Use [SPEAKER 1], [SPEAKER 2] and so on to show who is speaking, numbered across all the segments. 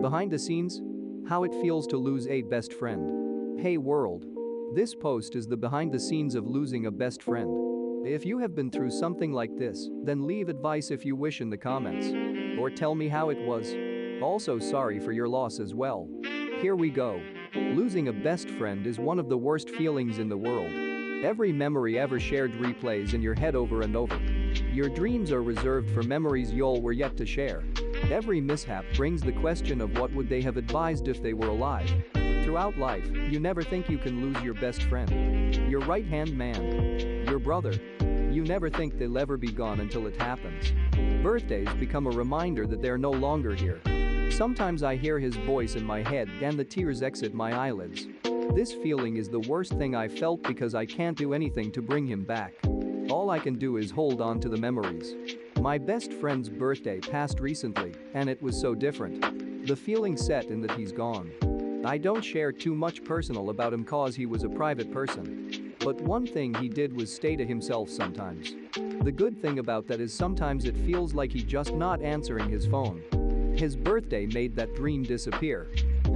[SPEAKER 1] Behind the scenes? How it feels to lose a best friend. Hey world. This post is the behind the scenes of losing a best friend. If you have been through something like this, then leave advice if you wish in the comments. Or tell me how it was. Also sorry for your loss as well. Here we go. Losing a best friend is one of the worst feelings in the world. Every memory ever shared replays in your head over and over. Your dreams are reserved for memories y'all were yet to share. Every mishap brings the question of what would they have advised if they were alive. Throughout life, you never think you can lose your best friend. Your right-hand man. Your brother. You never think they'll ever be gone until it happens. Birthdays become a reminder that they're no longer here. Sometimes I hear his voice in my head and the tears exit my eyelids. This feeling is the worst thing I felt because I can't do anything to bring him back. All I can do is hold on to the memories. My best friend's birthday passed recently, and it was so different. The feeling set in that he's gone. I don't share too much personal about him cause he was a private person. But one thing he did was stay to himself sometimes. The good thing about that is sometimes it feels like he just not answering his phone. His birthday made that dream disappear.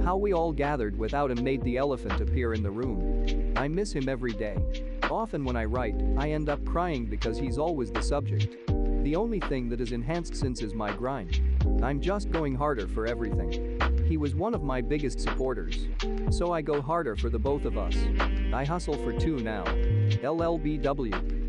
[SPEAKER 1] How we all gathered without him made the elephant appear in the room. I miss him every day. Often when I write, I end up crying because he's always the subject. The only thing that has enhanced since is my grind. I'm just going harder for everything. He was one of my biggest supporters. So I go harder for the both of us. I hustle for two now. LLBW.